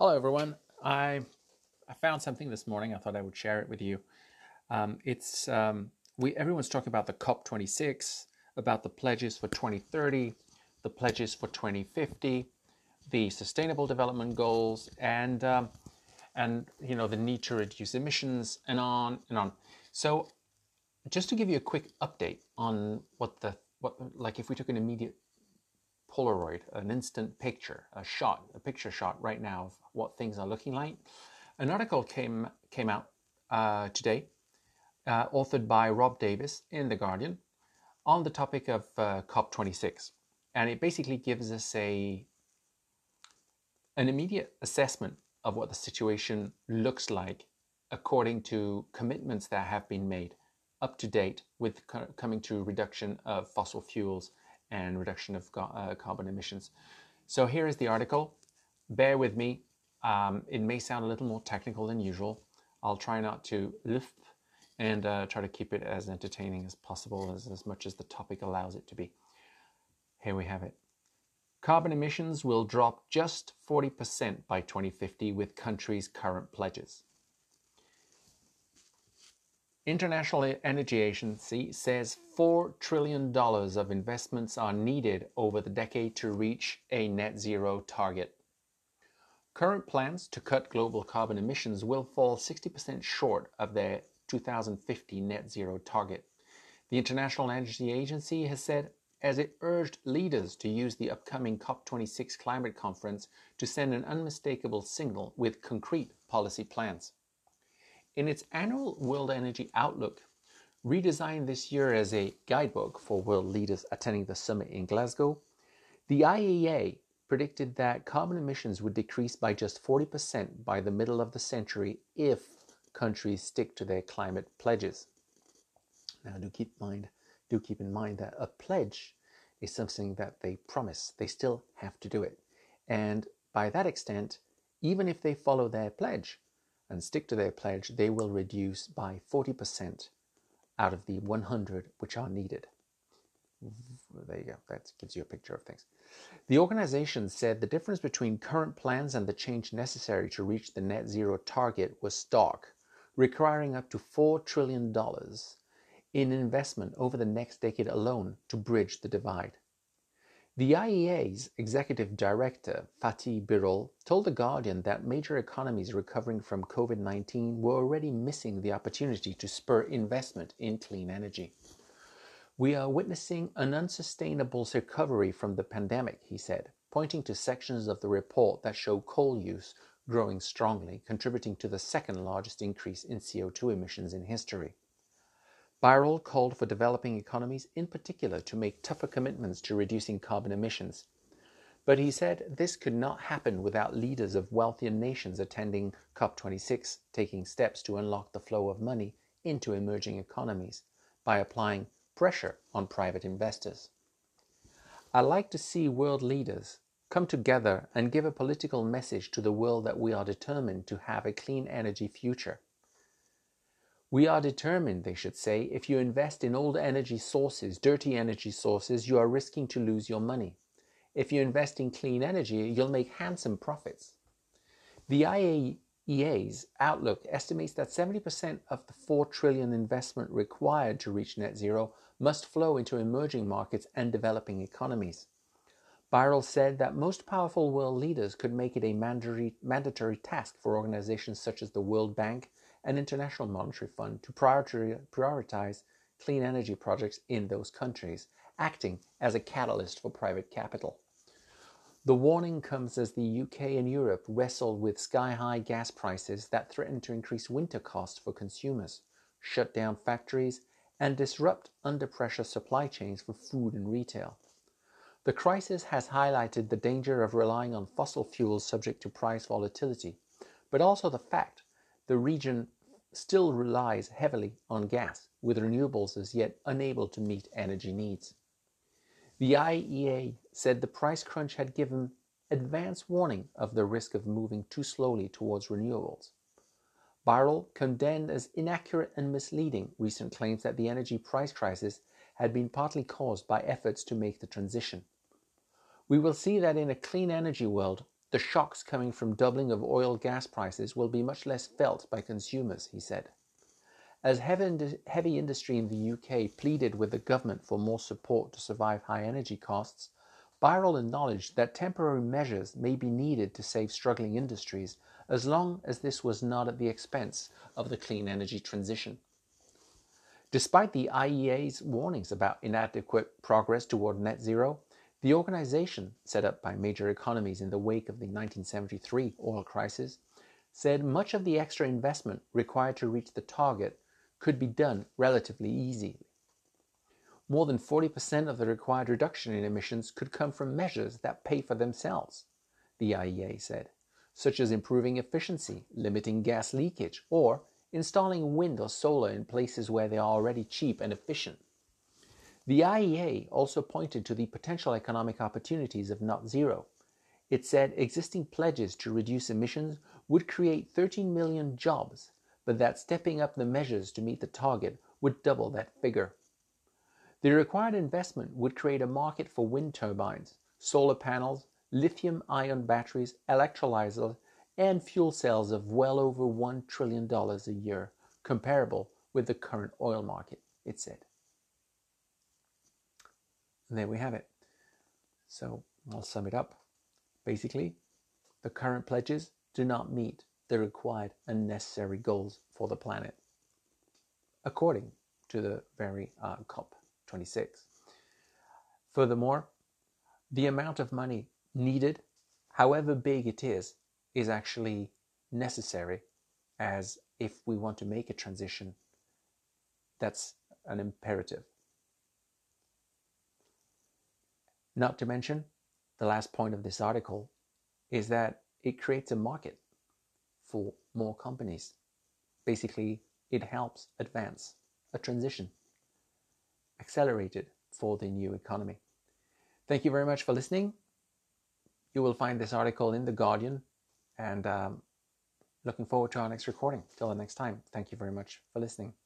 Hello, everyone. I I found something this morning. I thought I would share it with you. Um, it's um, we everyone's talking about the COP 26, about the pledges for 2030, the pledges for 2050, the Sustainable Development Goals, and um, and you know the need to reduce emissions, and on and on. So, just to give you a quick update on what the what like if we took an immediate Polaroid, an instant picture, a shot, a picture shot right now of what things are looking like. An article came came out uh, today, uh, authored by Rob Davies in the Guardian, on the topic of uh, COP26, and it basically gives us a an immediate assessment of what the situation looks like according to commitments that have been made up to date with co- coming to reduction of fossil fuels and reduction of uh, carbon emissions. So here is the article. Bear with me. Um, it may sound a little more technical than usual. I'll try not to lift and uh, try to keep it as entertaining as possible, as, as much as the topic allows it to be. Here we have it. Carbon emissions will drop just 40% by 2050 with countries' current pledges. International Energy Agency says $4 trillion of investments are needed over the decade to reach a net zero target. Current plans to cut global carbon emissions will fall 60% short of their 2050 net zero target. The International Energy Agency has said as it urged leaders to use the upcoming COP26 climate conference to send an unmistakable signal with concrete policy plans. In its annual World Energy Outlook, redesigned this year as a guidebook for world leaders attending the summit in Glasgow, the IEA predicted that carbon emissions would decrease by just 40% by the middle of the century if countries stick to their climate pledges. Now, do keep mind, do keep in mind that a pledge is something that they promise. They still have to do it. And by that extent, even if they follow their pledge, and stick to their pledge, they will reduce by 40% out of the 100 which are needed. There you go, that gives you a picture of things. The organization said the difference between current plans and the change necessary to reach the net zero target was stark, requiring up to $4 trillion in investment over the next decade alone to bridge the divide. The IEA's executive director, Fatih Birol, told The Guardian that major economies recovering from COVID 19 were already missing the opportunity to spur investment in clean energy. We are witnessing an unsustainable recovery from the pandemic, he said, pointing to sections of the report that show coal use growing strongly, contributing to the second largest increase in CO2 emissions in history. Birol called for developing economies in particular to make tougher commitments to reducing carbon emissions. But he said this could not happen without leaders of wealthier nations attending COP26 taking steps to unlock the flow of money into emerging economies by applying pressure on private investors. I like to see world leaders come together and give a political message to the world that we are determined to have a clean energy future we are determined, they should say, if you invest in old energy sources, dirty energy sources, you are risking to lose your money. If you invest in clean energy, you'll make handsome profits. The IEA's outlook estimates that 70% of the 4 trillion investment required to reach net zero must flow into emerging markets and developing economies. Birol said that most powerful world leaders could make it a mandatory task for organizations such as the World Bank, and International Monetary Fund to prioritize clean energy projects in those countries, acting as a catalyst for private capital. The warning comes as the UK and Europe wrestle with sky high gas prices that threaten to increase winter costs for consumers, shut down factories, and disrupt under pressure supply chains for food and retail. The crisis has highlighted the danger of relying on fossil fuels subject to price volatility, but also the fact the region still relies heavily on gas, with renewables as yet unable to meet energy needs. The IEA said the price crunch had given advance warning of the risk of moving too slowly towards renewables. Birol condemned as inaccurate and misleading recent claims that the energy price crisis had been partly caused by efforts to make the transition. We will see that in a clean energy world, the shocks coming from doubling of oil gas prices will be much less felt by consumers, he said. As heavy industry in the UK pleaded with the government for more support to survive high energy costs, Birol acknowledged that temporary measures may be needed to save struggling industries as long as this was not at the expense of the clean energy transition. Despite the IEA's warnings about inadequate progress toward net zero, the organization, set up by major economies in the wake of the 1973 oil crisis, said much of the extra investment required to reach the target could be done relatively easily. More than 40% of the required reduction in emissions could come from measures that pay for themselves, the IEA said, such as improving efficiency, limiting gas leakage, or installing wind or solar in places where they are already cheap and efficient. The IEA also pointed to the potential economic opportunities of net zero. It said existing pledges to reduce emissions would create 13 million jobs, but that stepping up the measures to meet the target would double that figure. The required investment would create a market for wind turbines, solar panels, lithium ion batteries, electrolyzers, and fuel cells of well over $1 trillion a year, comparable with the current oil market, it said. And there we have it. So I'll sum it up. Basically, the current pledges do not meet the required and necessary goals for the planet, according to the very uh, COP26. Furthermore, the amount of money needed, however big it is, is actually necessary as if we want to make a transition, that's an imperative. Not to mention, the last point of this article is that it creates a market for more companies. Basically, it helps advance a transition, accelerated for the new economy. Thank you very much for listening. You will find this article in The Guardian and um, looking forward to our next recording. Till the next time, thank you very much for listening.